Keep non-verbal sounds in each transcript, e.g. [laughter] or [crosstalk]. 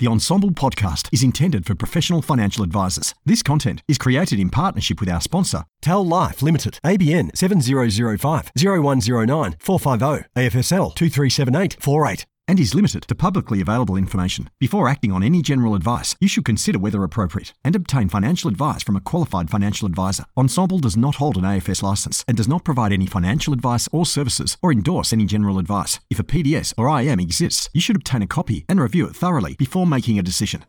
The Ensombl podcast is intended for professional financial advisors. This content is created in partnership with our sponsor, TAL Life Limited, ABN 7005 0109 450 AFSL 237848 and is limited to publicly available information. Before acting on any general advice, you should consider whether appropriate and obtain financial advice from a qualified financial advisor. Ensombl does not hold an AFS license and does not provide any financial advice or services or endorse any general advice. If a PDS or IM exists, you should obtain a copy and review it thoroughly before making a decision.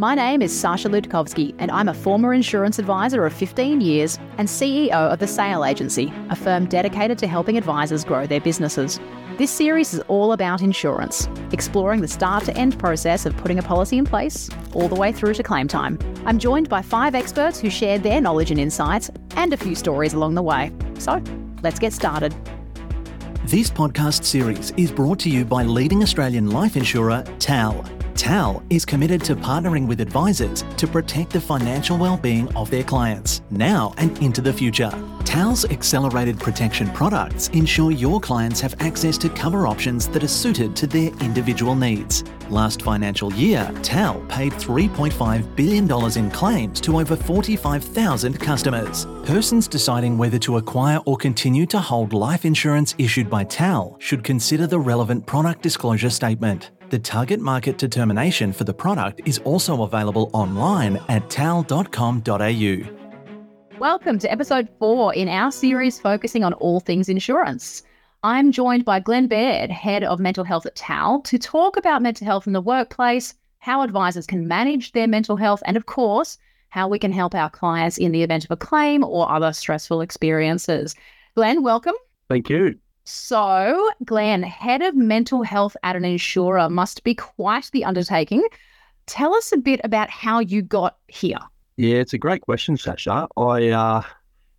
My name is Sacha Loutkovsky, and I'm a former insurance advisor of 15 years and CEO of the Sale Agency, a firm dedicated to helping advisors grow their businesses. This series is all about insurance, exploring the start to end process of putting a policy in place, all the way through to claim time. I'm joined by five experts who shared their knowledge and insights, and a few stories along the way. So, let's get started. This podcast series is brought to you by leading Australian life insurer TAL. TAL is committed to partnering with advisors to protect the financial well-being of their clients now and into the future. TAL's accelerated protection products ensure your clients have access to cover options that are suited to their individual needs. Last financial year, TAL paid $3.5 billion in claims to over 45,000 customers. Persons deciding whether to acquire or continue to hold life insurance issued by TAL should consider the relevant product disclosure statement. The target market determination for the product is also available online at tal.com.au. Welcome to episode four in our series focusing on all things insurance. I'm joined by Glenn Baird, Head of Mental Health at TAL, to talk about mental health in the workplace, how advisors can manage their mental health, and of course, how we can help our clients in the event of a claim or other stressful experiences. Glenn, welcome. Thank you. So, Glenn, head of mental health at an insurer must be quite the undertaking. Tell us a bit about how you got here. Yeah, it's a great question, Sacha. I, uh,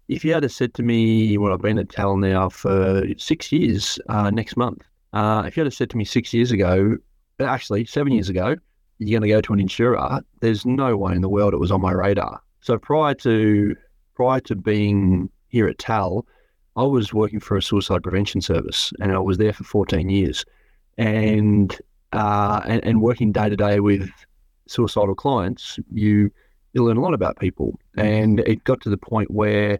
if you had said to me, well, I've been at TAL now for six years uh, next month. Uh, if you had said to me six years ago, actually seven years ago, you're going to go to an insurer, there's no way in the world it was on my radar. So prior to prior to being here at TAL, I was working for a suicide prevention service, and I was there for 14 years, and uh, and, and working day to day with suicidal clients, you you learn a lot about people, and it got to the point where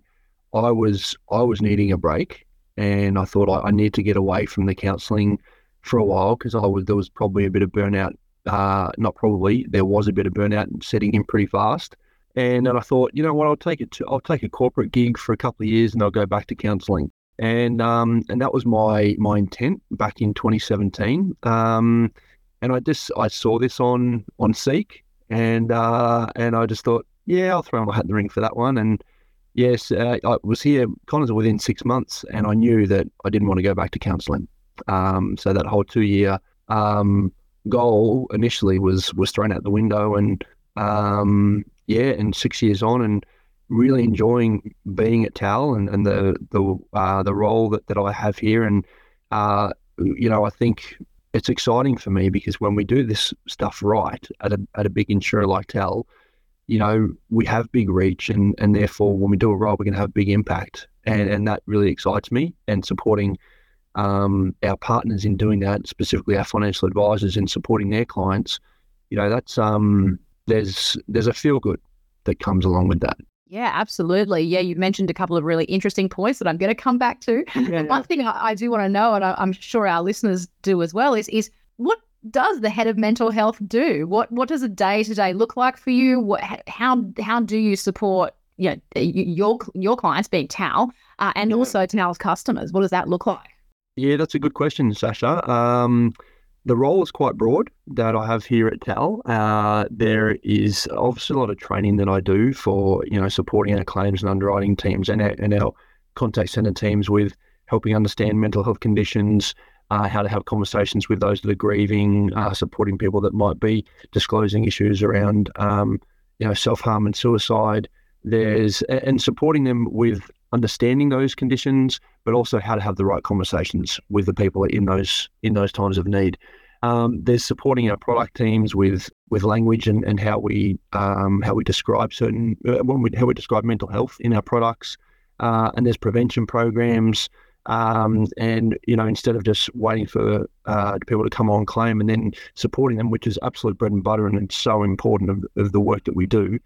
I was I was needing a break, and I thought I, I need to get away from the counselling for a while because I was there was probably a bit of burnout. Uh, not probably there was a bit of burnout setting in pretty fast. And then I thought, you know what, I'll take it. To, I'll take a corporate gig for a couple of years, and I'll go back to counselling. And um, and that was my my intent back in 2017. Um, and I just I saw this on on Seek, and uh, and I just thought, yeah, I'll throw my hat in the ring for that one. And yes, uh, I was here of within six months, and I knew that I didn't want to go back to counselling. Um, so that whole two year um, goal initially was was thrown out the window, and um, yeah, and six years on, and really enjoying being at TAL and, and the the uh, the role that, that I have here, and uh, you know, I think it's exciting for me because when we do this stuff right at a at a big insurer like TAL, you know, we have big reach, and and therefore when we do it right, we're going to have big impact, and and that really excites me, and supporting. Um, our partners in doing that, specifically our financial advisors in supporting their clients, you know, that's um, there's there's a feel good that comes along with that. Yeah, absolutely. Yeah, you mentioned a couple of really interesting points that I'm going to come back to. Yeah, One thing I, I do want to know, and I, I'm sure our listeners do as well, is is what does the head of mental health do? What what does a day to day look like for you? What how how do you support you know, your your clients being TAL uh, and Yeah. also TAL's customers? What does that look like? Yeah, that's a good question, Sacha. Um, the role is quite broad that I have here at TAL. Uh, there is obviously a lot of training that I do for you know supporting our claims and underwriting teams and our, and our contact center teams with helping understand mental health conditions, uh, how to have conversations with those that are grieving, uh, supporting people that might be disclosing issues around um, you know self harm and suicide. There's and supporting them with understanding those conditions, but also how to have the right conversations with the people in those in those times of need. Um, there's supporting our product teams with with language and, and how we um, how we describe certain uh, we, how we describe mental health in our products, uh, and there's prevention programs. Um, and you know, instead of just waiting for uh, people to come on claim and then supporting them, which is absolute bread and butter, and it's so important of, of the work that we do.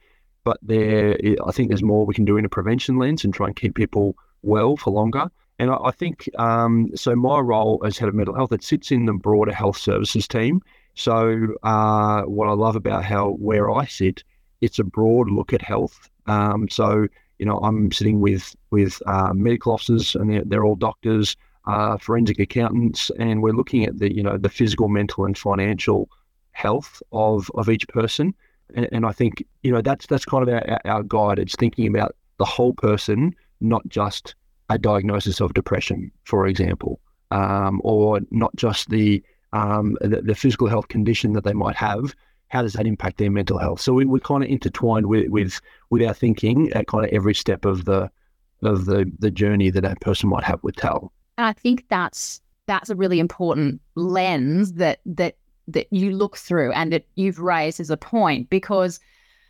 But there, I think there's more we can do in a prevention lens and try and keep people well for longer. And I, I think um, so. My role as head of mental health it sits in the broader health services team. So uh, what I love about how where I sit, it's a broad look at health. Um, so you know, I'm sitting with with uh, medical officers, and they're, they're all doctors, uh, forensic accountants, and we're looking at the you know the physical, mental, and financial health of of each person. And, and I think you know that's that's kind of our, our guide. It's thinking about the whole person, not just a diagnosis of depression, for example, um, or not just the, um, the, the physical health condition that they might have. How does that impact their mental health? So we, we're kind of intertwined with, with with our thinking at kind of every step of the of the the journey that that person might have with TAL. And I think that's that's a really important lens that that that you look through and that you've raised as a point because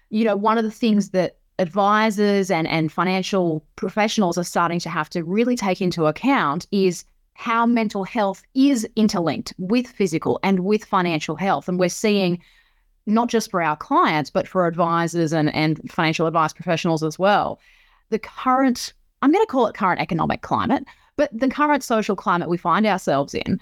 you know one of the things that advisors and, and financial professionals are starting to have to really take into account is how mental health is interlinked with physical and with financial health. And we're seeing not just for our clients, but for advisors and, and financial advice professionals as well. The current, I'm going to call it current economic climate, but the current social climate we find ourselves in,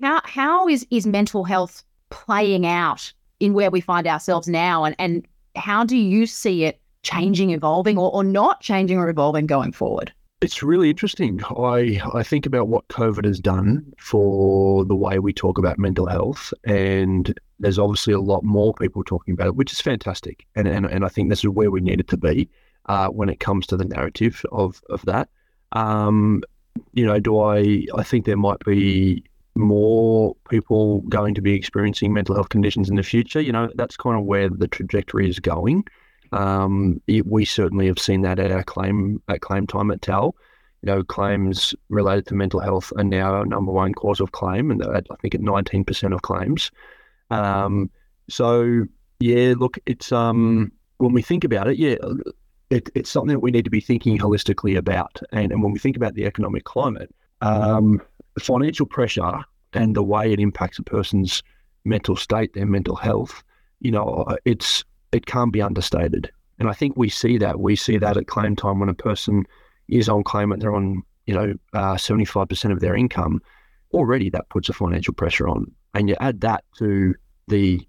how, how is, is mental health playing out in where we find ourselves now? And, and how do you see it changing, evolving, or, or not changing or evolving going forward? It's really interesting. I, I think about what COVID has done for the way we talk about mental health. And there's obviously a lot more people talking about it, which is fantastic. And, and, and I think this is where we needed to be uh, when it comes to the narrative of, of that. Um, you know, do I, I think there might be more people going to be experiencing mental health conditions in the future. You know, that's kind of where the trajectory is going. Um, it, we certainly have seen that at our claim at claim time at TAL. You know, claims related to mental health are now our number one cause of claim, and at, I think at nineteen percent of claims. Um, so yeah, look, it's um, when we think about it, yeah, it, it's something that we need to be thinking holistically about. And, and when we think about the economic climate, um, financial pressure and the way it impacts a person's mental state, their mental health, you know, it's it can't be understated. And I think we see that. We see that at claim time when a person is on claim and they're on, you know, uh, 75% of their income. Already that puts a financial pressure on. And you add that to the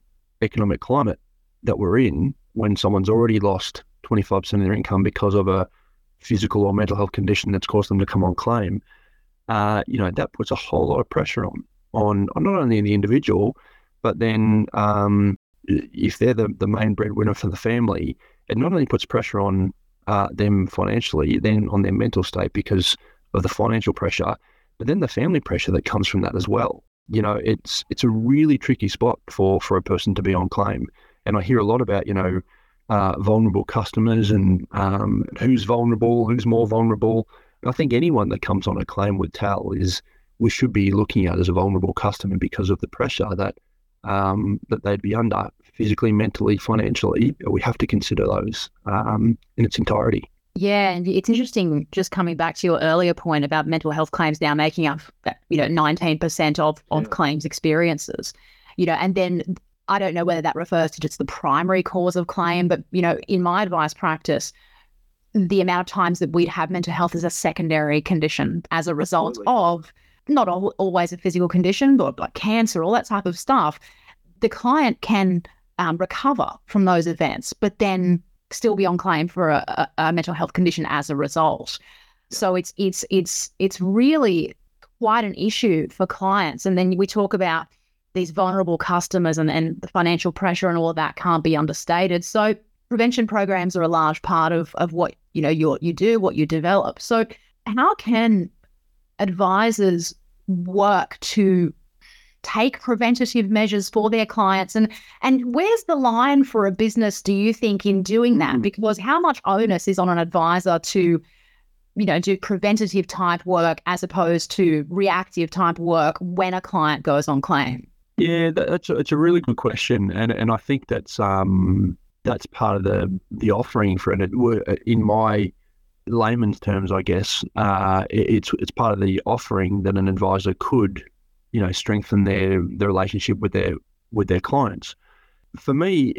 economic climate that we're in when someone's already lost 25% of their income because of a physical or mental health condition that's caused them to come on claim. Uh, you know, that puts a whole lot of pressure on, on, on not only the individual, but then um, if they're the, the main breadwinner for the family, it not only puts pressure on uh, them financially, then on their mental state because of the financial pressure, but then the family pressure that comes from that as well. You know, it's it's a really tricky spot for for a person to be on claim, and I hear a lot about you know uh, vulnerable customers and um, who's vulnerable, who's more vulnerable. I think anyone that comes on a claim would tell is we should be looking at as a vulnerable customer because of the pressure that um, that they'd be under physically, mentally, financially. We have to consider those um, in its entirety. Yeah, and it's interesting. Just coming back to your earlier point about mental health claims now making up, you know, nineteen percent of of yeah. claims experiences, you know, and then I don't know whether that refers to just the primary cause of claim, but you know, in my advice practice, the amount of times that we'd have mental health as a secondary condition as a result Absolutely. of not all, always a physical condition, but like cancer, all that type of stuff, the client can um, recover from those events, but then still be on claim for a, a, a mental health condition as a result. So it's it's it's it's really quite an issue for clients. And then we talk about these vulnerable customers and, and the financial pressure and all of that can't be understated. So prevention programs are a large part of of what you know you you do, what you develop. So how can advisors work to take preventative measures for their clients? And and where's the line for a business do you think in doing that? Because how much onus is on an advisor to you know do preventative type work as opposed to reactive type work when a client goes on claim? Yeah, that's a, it's a really good question, and and I think that's um that's part of the the offering for it. In my layman's terms, I guess, uh, it, it's it's part of the offering that an advisor could, you know, strengthen their their relationship with their with their clients. For me,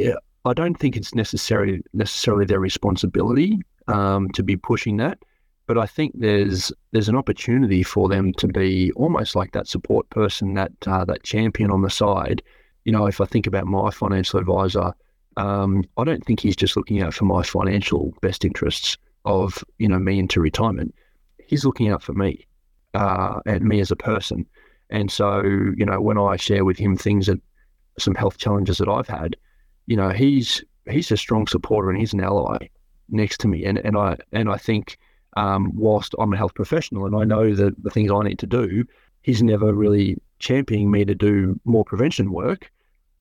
I don't think it's necessarily necessarily their responsibility um, to be pushing that, but I think there's there's an opportunity for them to be almost like that support person, that uh, that champion on the side. You know, if I think about my financial advisor, um, I don't think he's just looking out for my financial best interests of you know me into retirement. He's looking out for me uh, and me as a person. And so, you know, when I share with him things that some health challenges that I've had, you know, he's he's a strong supporter and he's an ally next to me. And and I and I think um, whilst I'm a health professional and I know that the things I need to do, he's never really championing me to do more prevention work.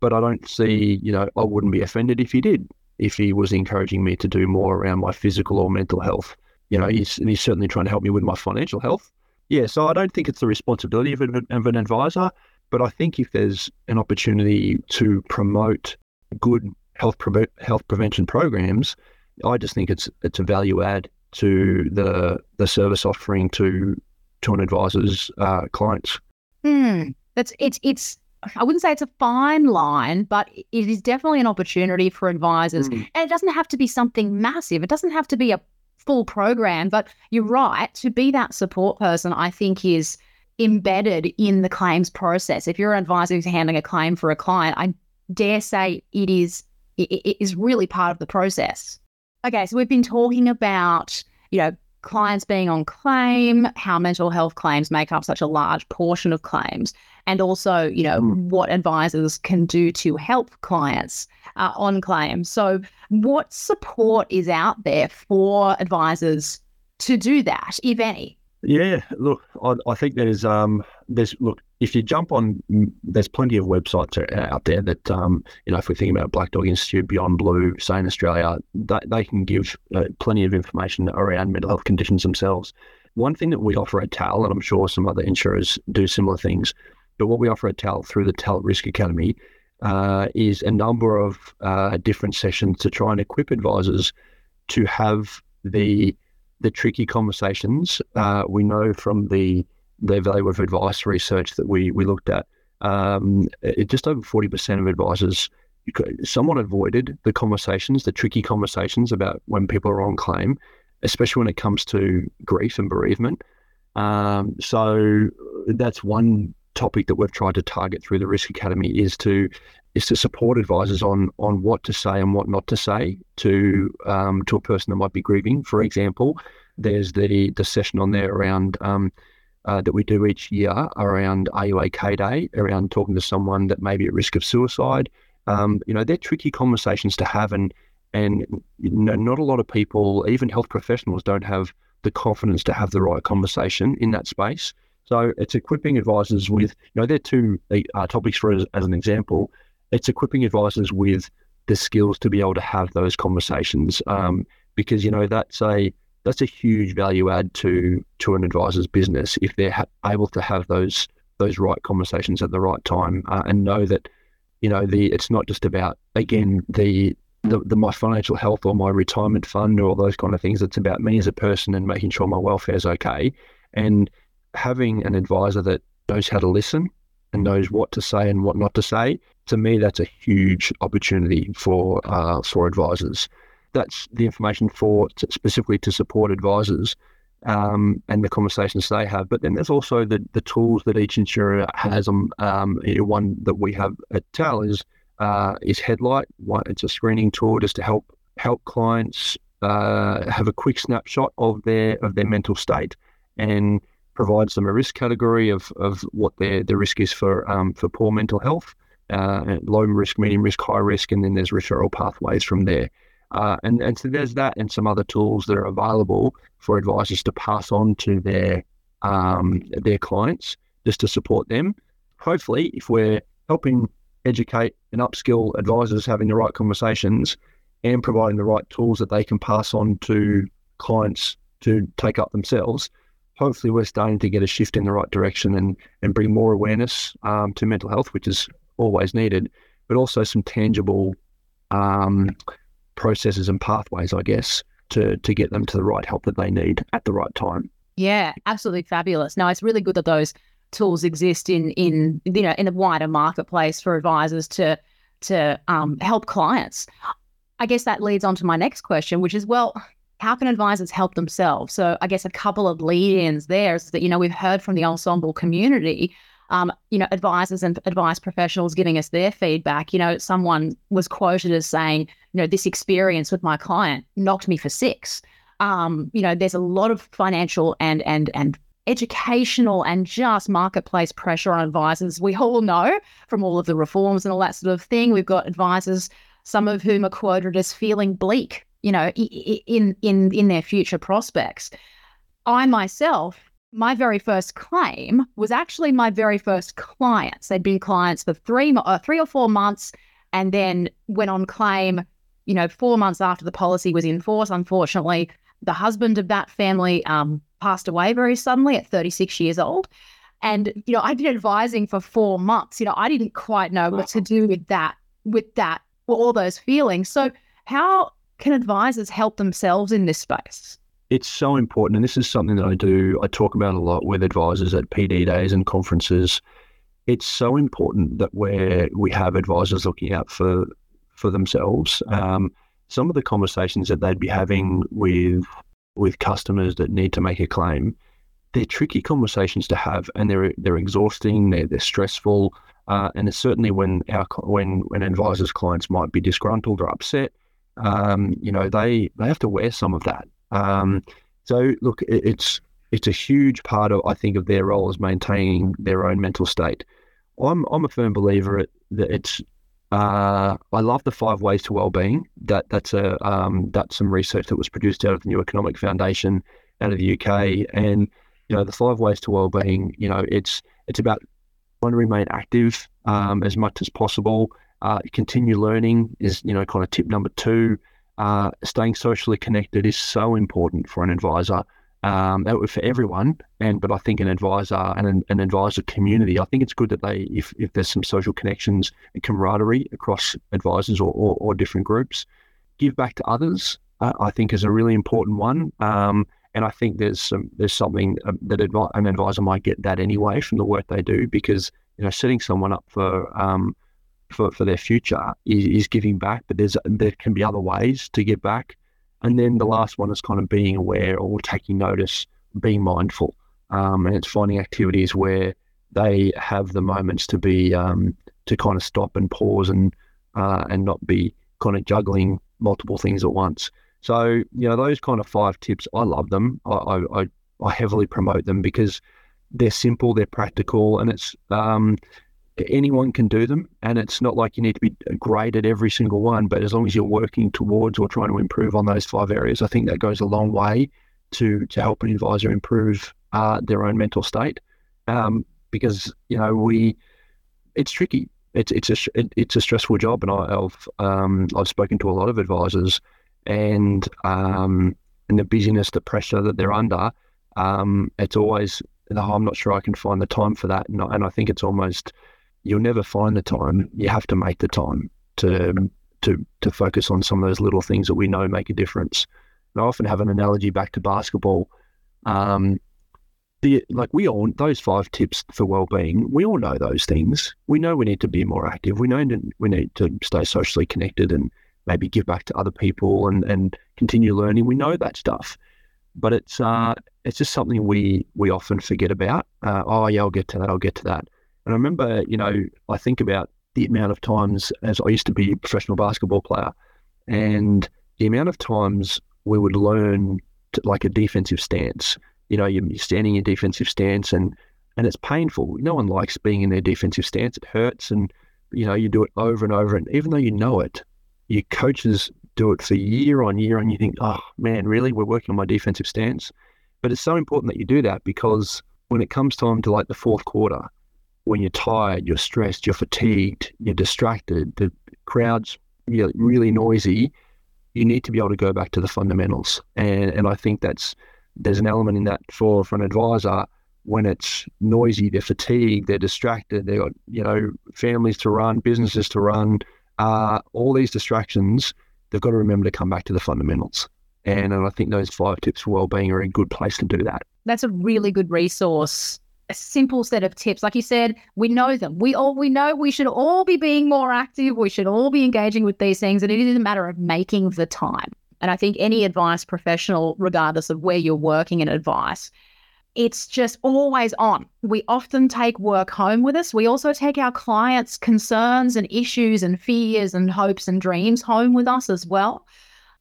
But I don't see, you know, I wouldn't be offended if he did, if he was encouraging me to do more around my physical or mental health. You know, he's, he's certainly trying to help me with my financial health. Yeah, so I don't think it's the responsibility of an, of an advisor, but I think if there's an opportunity to promote good health pre- health prevention programs, I just think it's it's a value add to the the service offering to to an advisor's uh, clients. Hmm. That's it's it's. I wouldn't say it's a fine line, but it is definitely an opportunity for advisors. Mm. And it doesn't have to be something massive. It doesn't have to be a full program. But you're right. To be that support person, I think is embedded in the claims process. If you're an advisor who's handling a claim for a client, I dare say it is it, it is really part of the process. Okay, so we've been talking about, you know, clients being on claim, how mental health claims make up such a large portion of claims, and also, you know, mm. what advisors can do to help clients uh, on claim. So, what support is out there for advisors to do that, if any? Yeah, look, I, I think there's um, there's look if you jump on, there's plenty of websites out there that um, you know if we think about Black Dog Institute, Beyond Blue, Sane Australia, they, they can give uh, plenty of information around mental health conditions themselves. One thing that we offer at TAL, and I'm sure some other insurers do similar things, but what we offer at TAL through the TAL Risk Academy uh, is a number of uh, different sessions to try and equip advisors to have the the tricky conversations. Uh, we know from the the value of advice research that we we looked at, um, it, just over forty percent of advisors somewhat avoided the conversations, the tricky conversations about when people are on claim, especially when it comes to grief and bereavement. Um, so that's one topic that we've tried to target through the Risk Academy is to is to support advisors on on what to say and what not to say to um, to a person that might be grieving. For example, there's the the session on there around um, uh, that we do each year around Are You Day, around talking to someone that may be at risk of suicide. Um, you know, they're tricky conversations to have, and and you know, not a lot of people, even health professionals, don't have the confidence to have the right conversation in that space. So it's equipping advisors with, you know, they're two uh, topics for as, as an example. It's equipping advisors with the skills to be able to have those conversations, um, because you know that's a that's a huge value add to to an advisor's business if they're able to have those those right conversations at the right time uh, and know that you know the it's not just about again the, the the my financial health or my retirement fund or all those kind of things. It's about me as a person and making sure my welfare is okay. And having an advisor that knows how to listen and knows what to say and what not to say to me that's a huge opportunity for uh, for advisors that's the information for specifically to support advisors um, and the conversations they have. But then there's also the, the tools that each insurer has. Um, um, one that we have at TAL is uh, is Headlight. It's a screening tool just to help help clients uh, have a quick snapshot of their of their mental state and provides them a risk category of, of what their, their risk is for um, for poor mental health, uh, low risk, medium risk, high risk, and then there's referral pathways from there. Uh, and, and so there's that and some other tools that are available for advisors to pass on to their um, their clients just to support them. Hopefully, if we're helping educate and upskill advisors having the right conversations and providing the right tools that they can pass on to clients to take up themselves, hopefully we're starting to get a shift in the right direction and, and bring more awareness um, to mental health, which is always needed, but also some tangible um, processes and pathways, I guess, to to get them to the right help that they need at the right time. Yeah, absolutely fabulous. Now it's really good that those tools exist in in you know in a wider marketplace for advisors to to um, help clients. I guess that leads on to my next question, which is well, how can advisors help themselves? So I guess a couple of lead-ins there is that you know we've heard from the Ensombl community um, you know, advisors and advice professionals giving us their feedback. You know, someone was quoted as saying, you know, this experience with my client knocked me for six. Um, you know, there's a lot of financial and and and educational and just marketplace pressure on advisors. We all know from all of the reforms and all that sort of thing. We've got advisors, some of whom are quoted as feeling bleak, you know, in in in their future prospects. I myself my very first claim was actually my very first clients. They'd been clients for three, uh, three or four months, and then went on claim. You know, four months after the policy was in force, unfortunately, the husband of that family um, passed away very suddenly at 36 years old. And you know, I'd been advising for four months. You know, I didn't quite know what to do with that, with that, all those feelings. So, how can advisors help themselves in this space? it's so important, and this is something that I do. I talk about a lot with advisors at PD days and conferences. It's so important that where we have advisors looking out for for themselves. Um, some of the conversations that they'd be having with with customers that need to make a claim, they're tricky conversations to have, and they're they're exhausting. They're they're stressful, uh, and it's certainly when our when when advisors' clients might be disgruntled or upset. Um, you know, they they have to wear some of that. Um, so look, it, it's it's a huge part of I think of their role as maintaining their own mental state. I'm I'm a firm believer that it's uh, I love the five ways to well-being. That that's a um, that's some research that was produced out of the New Economic Foundation out of the UK, and you know the five ways to well-being. You know it's it's about trying to remain active um, as much as possible. Uh, continue learning is you know kind of tip number two uh, staying socially connected is so important for an advisor. Um, for everyone, and but I think an advisor and an, an, advisor community, I think it's good that they, if, if there's some social connections and camaraderie across advisors or, or, or different groups, give back to others. Uh, I think is a really important one. Um, and I think there's some there's something um, that advi- an advisor might get that anyway from the work they do because you know setting someone up for um, for, for their future is, is giving back, but there's there can be other ways to give back. And then the last one is kind of being aware or taking notice, being mindful. Um, and it's finding activities where they have the moments to be um, to kind of stop and pause and uh, and not be kind of juggling multiple things at once. So you know those kind of five tips, I love them. I I, I heavily promote them because they're simple, they're practical, and it's um, anyone can do them and it's not like you need to be great at every single one but as long as you're working towards or trying to improve on those five areas i think that goes a long way to to help an advisor improve uh, their own mental state. Um, because you know we it's tricky. It's it's a it, it's a stressful job and I, have um, I've spoken to a lot of advisors and um, and the busyness the pressure that they're under um, it's always I'm not sure I can find the time for that and, and I think it's almost you'll never find the time. You have to make the time to to to focus on some of those little things that we know make a difference. And I often have an analogy back to basketball. Um, the like we all those five tips for well-being. We all know those things. We know we need to be more active. We know we need to stay socially connected and maybe give back to other people and and continue learning. We know that stuff, but it's uh it's just something we we often forget about. Uh, oh yeah, I'll get to that. I'll get to that. And I remember, you know, I think about the amount of times as I used to be a professional basketball player and the amount of times we would learn to, like a defensive stance. You know, you're standing in defensive stance and and it's painful. No one likes being in their defensive stance. It hurts and you know, you do it over and over and even though you know it, your coaches do it for year on year and you think, oh man, really? We're working on my defensive stance. But it's so important that you do that because when it comes time to like the fourth quarter, when you're tired, you're stressed, you're fatigued, you're distracted, the crowd's really noisy, you need to be able to go back to the fundamentals. And and I think that's there's an element in that for for an advisor when it's noisy, they're fatigued, they're distracted, they've got, you know, families to run, businesses to run, uh, all these distractions, they've got to remember to come back to the fundamentals. And, and I think those five tips for well-being are a good place to do that. That's a really good resource. A simple set of tips. Like you said, we know them. We all we know we should all be being more active. We should all be engaging with these things. And it is a matter of making the time. And I think any advice professional, regardless of where you're working in advice, it's just always on. We often take work home with us. We also take our clients' concerns and issues and fears and hopes and dreams home with us as well.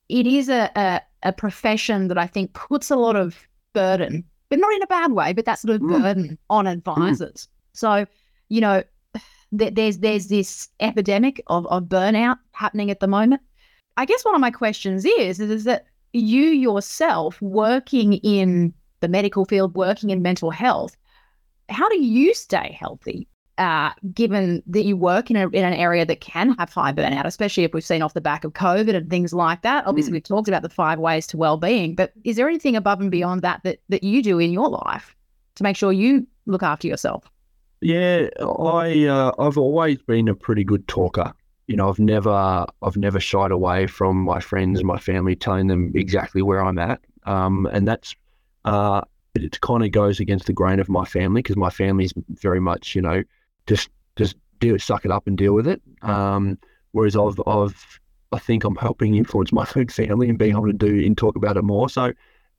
It is a, a, a profession that I think puts a lot of burden, but not in a bad way, but that sort of mm. burden on advisors. Mm. So, you know, th- there's there's this epidemic of, of burnout happening at the moment. I guess one of my questions is, is that you yourself working in the medical field, working in mental health, how do you stay healthy? Uh, given that you work in, a, in an area that can have high burnout, especially if we've seen off the back of COVID and things like that. Obviously, mm. we've talked about the five ways to well-being, but is there anything above and beyond that that, that you do in your life to make sure you look after yourself? Yeah, I uh, I've always been a pretty good talker. You know, I've never I've never shied away from my friends and my family telling them exactly where I'm at, um, and that's uh, it kind of goes against the grain of my family because my family's very much, you know, just just deal, suck it up and deal with it. Um, whereas I've, I've, I think I'm helping influence my own family and being able to do and talk about it more. So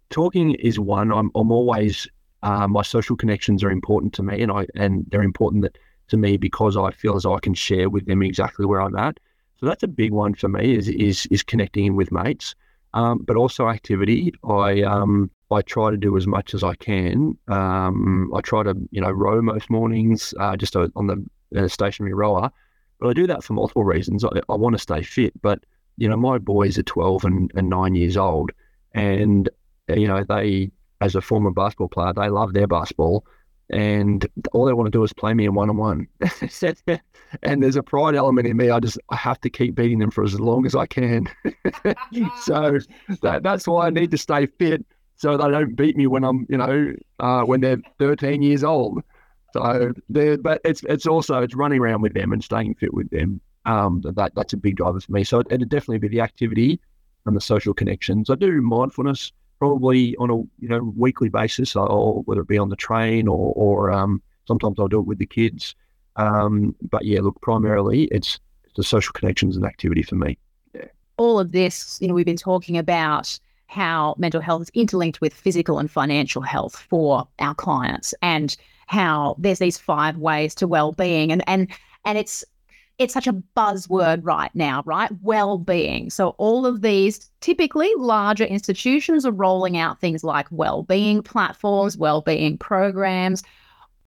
talking is one. I'm, I'm always uh, my social connections are important to me, and I and they're important that, to me because I feel as I can share with them exactly where I'm at. So that's a big one for me is is is connecting with mates, um, but also activity. I um, I try to do as much as I can. Um, I try to, you know, row most mornings, uh, just on the uh, stationary rower. But I do that for multiple reasons. I, I want to stay fit, but you know, my boys are 12 and, and nine years old, and you know, they, as a former basketball player, they love their basketball, and all they want to do is play me in one on one. And there's a pride element in me. I just I have to keep beating them for as long as I can. [laughs] so that, that's why I need to stay fit so they don't beat me when I'm, you know, uh, when they're 13 years old. So they but it's it's also it's running around with them and staying fit with them. Um, that that's a big driver for me. So it'd definitely be the activity and the social connections. I do mindfulness probably on a you know weekly basis, or whether it be on the train or or um, sometimes I'll do it with the kids. Um, but yeah, look, primarily it's the social connections and activity for me. Yeah. All of this, you know, we've been talking about how mental health is interlinked with physical and financial health for our clients and how there's these five ways to well-being and and and it's it's such a buzzword right now, right? Well-being. So all of these typically larger institutions are rolling out things like well-being platforms, well-being programs.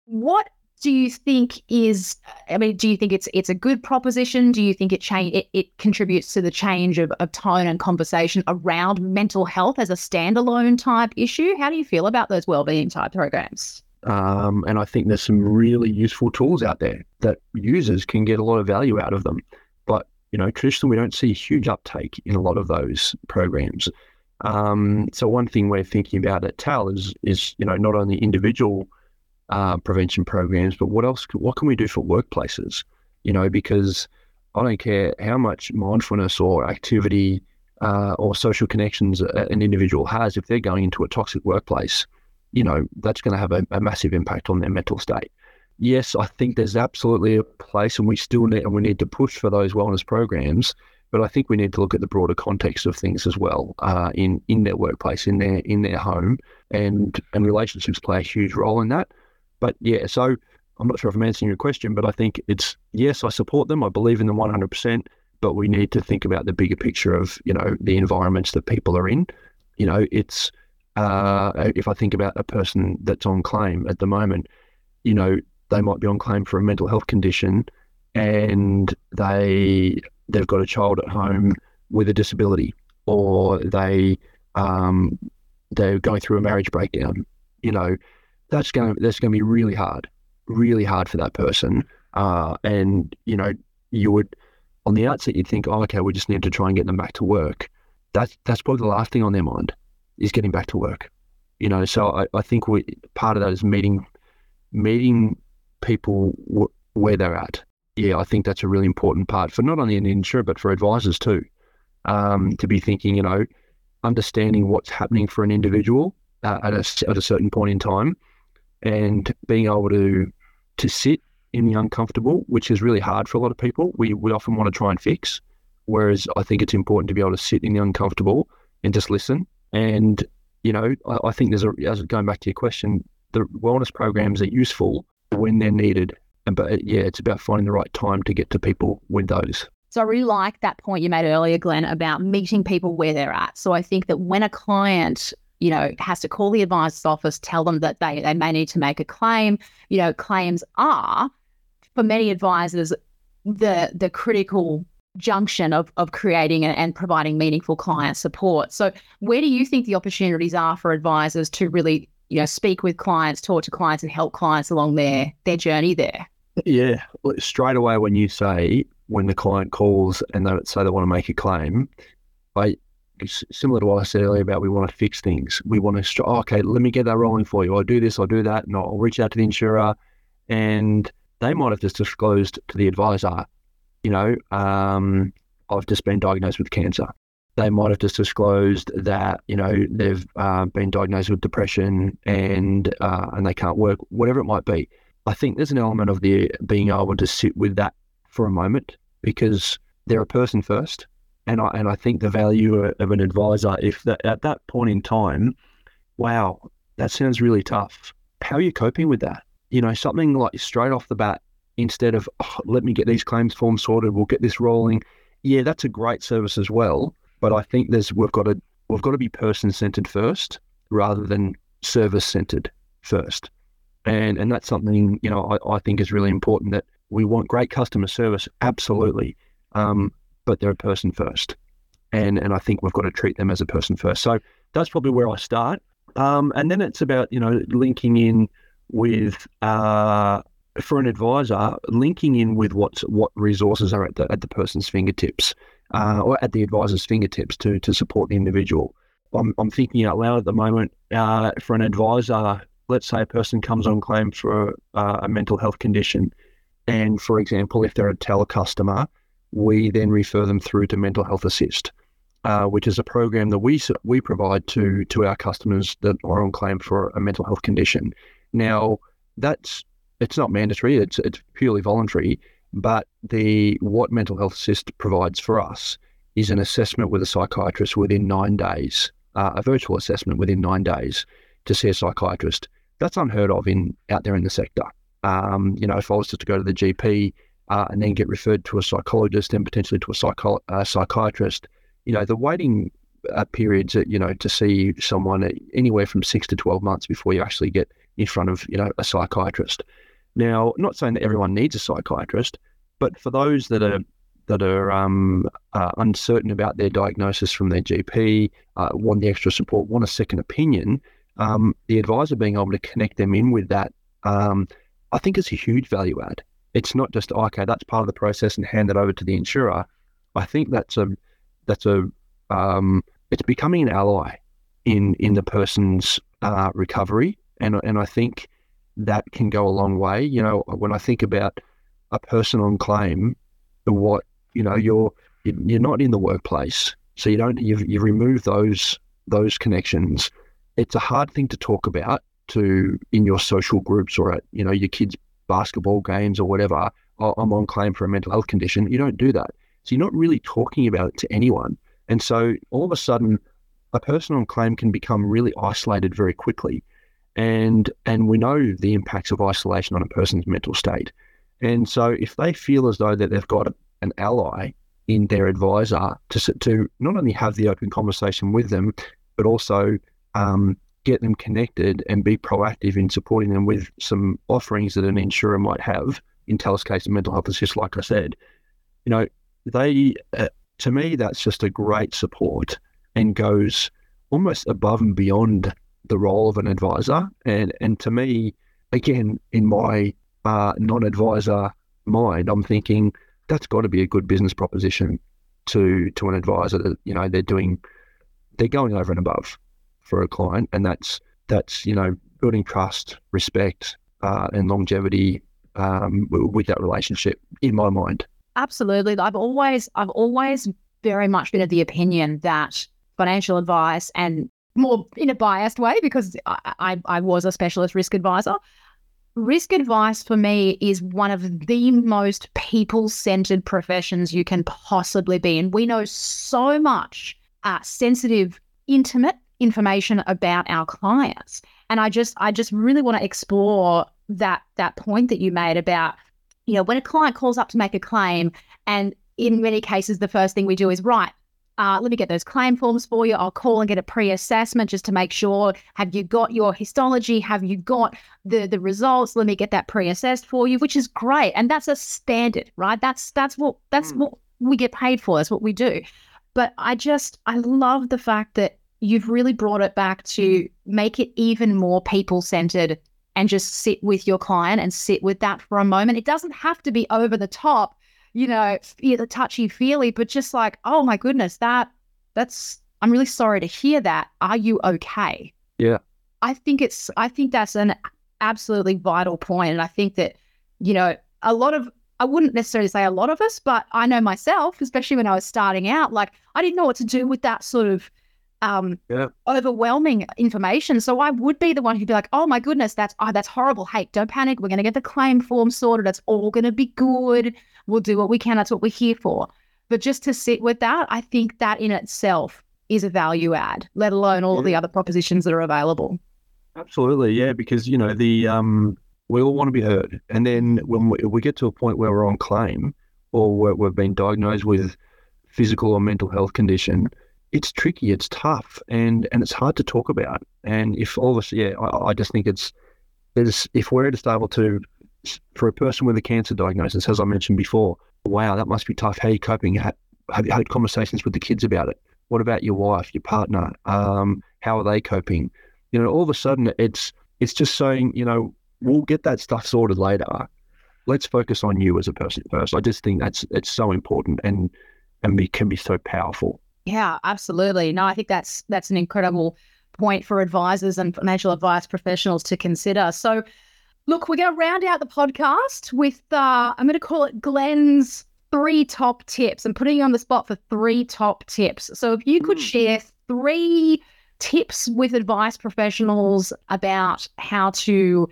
What do you think is i mean do you think it's it's a good proposition? Do you think it change it, it contributes to the change of, of tone and conversation around mental health as a standalone type issue? How do you feel about those well-being type programs? Um, and i think there's some really useful tools out there that users can get a lot of value out of them. But you know traditionally we don't see huge uptake in a lot of those programs. Um, so one thing we're thinking about at tal is is you know not only individual uh, prevention programs, but what else? What can we do for workplaces? You know, because I don't care how much mindfulness or activity uh, or social connections an individual has, if they're going into a toxic workplace, you know, that's going to have a, a, massive impact on their mental state. Yes, I think there's absolutely a place, and we still need and we need to push for those wellness programs. But I think we need to look at the broader context of things as well uh, in in their workplace, in their in their home, and and relationships play a huge role in that. But yeah, so I'm not sure if I'm answering your question, but I think it's yes, I support them. I believe in them 100%, but we need to think about the bigger picture of, you know, the environments that people are in. You know, it's, uh, if I think about a person that's on claim at the moment, you know, they might be on claim for a mental health condition and they they've got a child at home with a disability or they um, they're going through a marriage breakdown you know that's going to that's going to be really hard, really hard for that person. Uh, and you know, you would on the outset you'd think, oh, okay, we just need to try and get them back to work. That's that's probably the last thing on their mind is getting back to work. You know, so I, I think we part of that is meeting meeting people w- where they're at. Yeah, I think that's a really important part for not only an insurer but for advisors too. Um, to be thinking, you know, understanding what's happening for an individual uh, at a at a certain point in time, and being able to to sit in the uncomfortable, which is really hard for a lot of people. We we often want to try and fix, whereas I think it's important to be able to sit in the uncomfortable and just listen. And you know, I, I think there's a as going back to your question, the wellness programs are useful when they're needed. And but yeah, it's about finding the right time to get to people with those. So I really like that point you made earlier, Glenn, about meeting people where they're at. So I think that when a client you know, has to call the advisor's office, tell them that they, they may need to make a claim. You know, claims are, for many advisors, the the critical junction of, of creating and providing meaningful client support. So where do you think the opportunities are for advisors to really, you know, speak with clients, talk to clients and help clients along their their journey there? Yeah. Straight away when you say when the client calls and they say they want to make a claim, I similar to what I said earlier about we want to fix things. We want to, oh, okay, let me get that rolling for you. I'll do this, I'll do that, and I'll reach out to the insurer. And they might have just disclosed to the advisor, you know, um, I've just been diagnosed with cancer. They might have just disclosed that, you know, they've uh, been diagnosed with depression and uh, and they can't work, whatever it might be. I think there's an element of the being able to sit with that for a moment because they're a person first and I and I think the value of an advisor, if that at that point in time, wow, that sounds really tough. How are you coping with that? You know, something like straight off the bat, instead of oh, let me get these claims forms sorted, we'll get this rolling. Yeah, that's a great service as well. But I think there's we've got to we've got to be person centered first rather than service centered first. And and that's something, you know, I, I think is really important that we want great customer service, absolutely. Um, but they're a person first. And and I think we've got to treat them as a person first. So that's probably where I start. Um, and then it's about, you know, linking in with uh, for an advisor, linking in with what what resources are at the at the person's fingertips, uh, or at the advisor's fingertips to to support the individual. I'm, I'm thinking out loud at the moment. Uh, for an advisor, let's say a person comes on claim for uh, a mental health condition, and for example, if they're a TAL customer, we then refer them through to Mental Health Assist, uh, which is a program that we we provide to to our customers that are on claim for a mental health condition. Now, that's it's not mandatory; it's it's purely voluntary. But the what Mental Health Assist provides for us is an assessment with a psychiatrist within nine days, uh, a virtual assessment within nine days to see a psychiatrist. That's unheard of in out there in the sector. Um, you know, if I was just to go to the GP uh, and then get referred to a psychologist and potentially to a psycho- uh, psychiatrist, you know, the waiting uh, periods, you know, to see someone anywhere from six to 12 months before you actually get in front of, you know, a psychiatrist. Now, not saying that everyone needs a psychiatrist, but for those that are that are um, uh, uncertain about their diagnosis from their GP, uh, want the extra support, want a second opinion, um, the advisor being able to connect them in with that, um, I think is a huge value add it's not just okay, that's part of the process and hand it over to the insurer. I think that's a that's a um, it's becoming an ally in in the person's uh, recovery, and and I think that can go a long way. You know, when I think about a person on claim, what you know, you're you're not in the workplace, so you don't you've you've removed those those connections. It's a hard thing to talk about to in your social groups or at you know your kids' basketball games or whatever, oh, I'm on claim for a mental health condition. You don't do that. So you're not really talking about it to anyone. And so all of a sudden, a person on claim can become really isolated very quickly. And and we know the impacts of isolation on a person's mental state. And so if they feel as though that they've got an ally in their advisor to to not only have the open conversation with them, but also um, get them connected and be proactive in supporting them with some offerings that an insurer might have. In TAL's case, of mental health assist, like I said, you know, they uh, to me that's just a great support and goes almost above and beyond the role of an advisor. And and to me, again, in my uh, non-advisor mind, I'm thinking that's got to be a good business proposition to to an advisor that you know they're doing they're going over and above for a client, and that's that's you know building trust, respect, uh, and longevity um, with that relationship. In my mind, absolutely. I've always I've always very much been of the opinion that financial advice and more in a biased way because I, I, I was a specialist risk advisor. Risk advice for me is one of the most people centered professions you can possibly be. And we know so much uh, sensitive, intimate information about our clients. And I just, I just really want to explore that that point that you made about, you know, when a client calls up to make a claim, and in many cases, the first thing we do is right. Uh, let me get those claim forms for you. I'll call and get a pre-assessment just to make sure. Have you got your histology? Have you got the the results? Let me get that pre-assessed for you, which is great. And that's a standard, right? That's that's what that's mm. what we get paid for. That's what we do. But I just I love the fact that you've really brought it back to mm-hmm. make it even more people centered and just sit with your client and sit with that for a moment. It doesn't have to be over the top you know, the touchy feely, but just like, oh my goodness, that that's I'm really sorry to hear that. Are you okay? Yeah. I think it's I think that's an absolutely vital point. And I think that, you know, a lot of I wouldn't necessarily say a lot of us, but I know myself, especially when I was starting out, like I didn't know what to do with that sort of um, yeah. overwhelming information. So I would be the one who'd be like, "Oh my goodness, that's oh, that's horrible. Hey, don't panic. We're going to get the claim form sorted. It's all going to be good. We'll do what we can. That's what we're here for. But just to sit with that, I think that in itself is a value add, let alone all yeah. the other propositions that are available. Absolutely, yeah, because you know the um, we all want to be heard, and then when we, we get to a point where we're on claim or we've been diagnosed with physical or mental health condition, it's tricky, it's tough, and and it's hard to talk about. And if all of us, yeah, I, I just think it's there's if we're just able to for a person with a cancer diagnosis, as I mentioned before, wow, that must be tough. How are you coping? Have you had conversations with the kids about it? What about your wife, your partner? Um, how are they coping? You know, all of a sudden, it's it's just saying, you know, we'll get that stuff sorted later. Let's focus on you as a person first. I just think that's it's so important and and be, can be so powerful. Yeah, absolutely. No, I think that's that's an incredible point for advisors and financial advice professionals to consider. So Look, we're going to round out the podcast with, uh, I'm going to call it Glenn's three top tips. I'm putting you on the spot for three top tips. So if you could hmm. share three tips with advice professionals about how to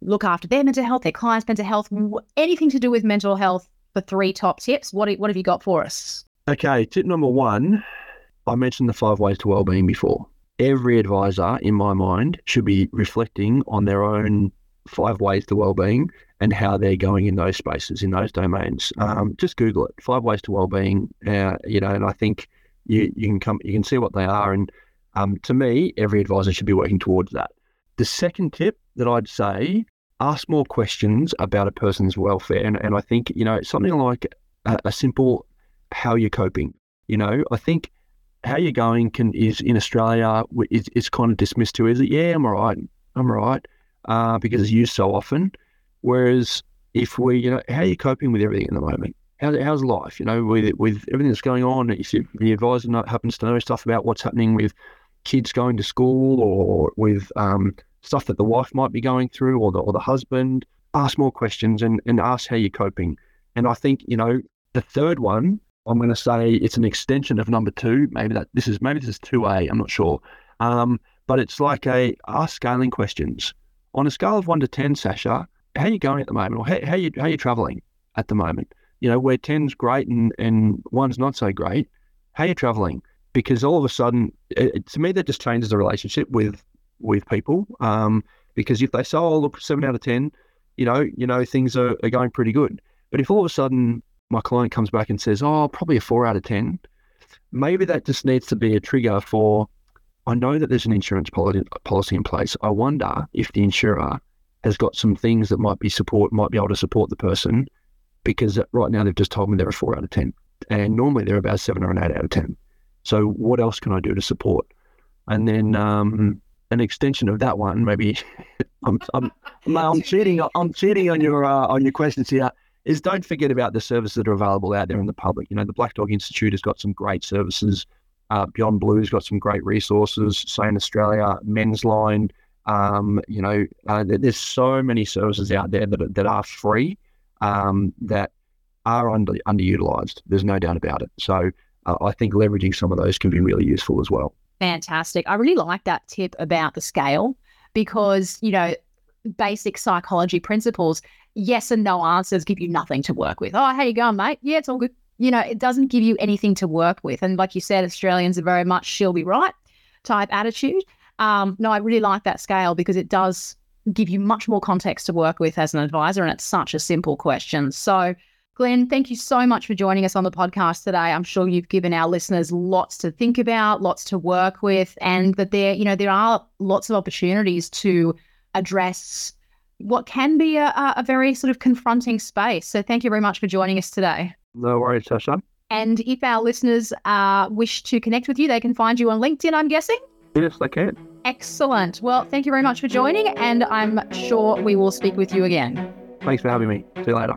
look after their mental health, their clients' mental health, anything to do with mental health for three top tips, what, what have you got for us? Okay, tip number one I mentioned the five ways to well-being before. Every advisor, in my mind, should be reflecting on their own five ways to well-being and how they're going in those spaces in those domains. Um, just Google it. Five ways to well-being. Uh, you know, and I think you you can come you can see what they are. And um, to me, every advisor should be working towards that. The second tip that I'd say: ask more questions about a person's welfare. And and I think you know something like a, a simple how you're coping. You know, I think how you're going can is in Australia is, is kind of dismissed to is it yeah I'm all right I'm all right uh, because it's used so often. Whereas if we, you know, how are you coping with everything at the moment? How, how's life? You know, with with everything that's going on, if the advisor happens to know stuff about what's happening with kids going to school or with um, stuff that the wife might be going through or the or the husband, ask more questions and and ask how you're coping. And I think you know the third one, I'm going to say it's an extension of number two. Maybe that this is maybe this is two A. I'm not sure. Um, but it's like a ask scaling questions on a scale of one to 10, Sacha, how are you going at the moment? Or how, how, you, how are you traveling at the moment? You know, where 10's great and, and one's not so great, how are you traveling? Because all of a sudden, it, to me, that just changes the relationship with with people. Um, because if they say, oh, look, seven out of 10, you know, you know, things are, are going pretty good. But if all of a sudden my client comes back and says, oh, probably a four out of 10, maybe that just needs to be a trigger for I know that there's an insurance policy in place. I wonder if the insurer has got some things that might be support, might be able to support the person, because right now they've just told me they're a four out of ten, and normally they're about seven or an eight out of ten. So what else can I do to support? And then um, an extension of that one, maybe. [laughs] I'm, I'm, I'm cheating. I'm cheating on your uh, on your questions here. Is don't forget about the services that are available out there in the public. You know, the Black Dog Institute has got some great services uh, Beyond Blue's got some great resources. Sane Australia, MensLine, Um, you know, uh, there's so many services out there that, that are free um, that are under, underutilized. There's no doubt about it. So uh, I think leveraging some of those can be really useful as well. Fantastic. I really like that tip about the scale because, you know, basic psychology principles, yes and no answers give you nothing to work with. Oh, how you going, mate? Yeah, it's all good. You know, it doesn't give you anything to work with. And like you said, Australians are very much she'll be right type attitude. Um, no, I really like that scale because it does give you much more context to work with as an advisor. And it's such a simple question. So, Glenn, thank you so much for joining us on the podcast today. I'm sure you've given our listeners lots to think about, lots to work with, and that there, you know, there are lots of opportunities to address what can be a, a very sort of confronting space. So thank you very much for joining us today. No worries, Sacha. And if our listeners uh, wish to connect with you, they can find you on LinkedIn, I'm guessing. Yes, they can. Excellent. Well, thank you very much for joining, and I'm sure we will speak with you again. Thanks for having me. See you later.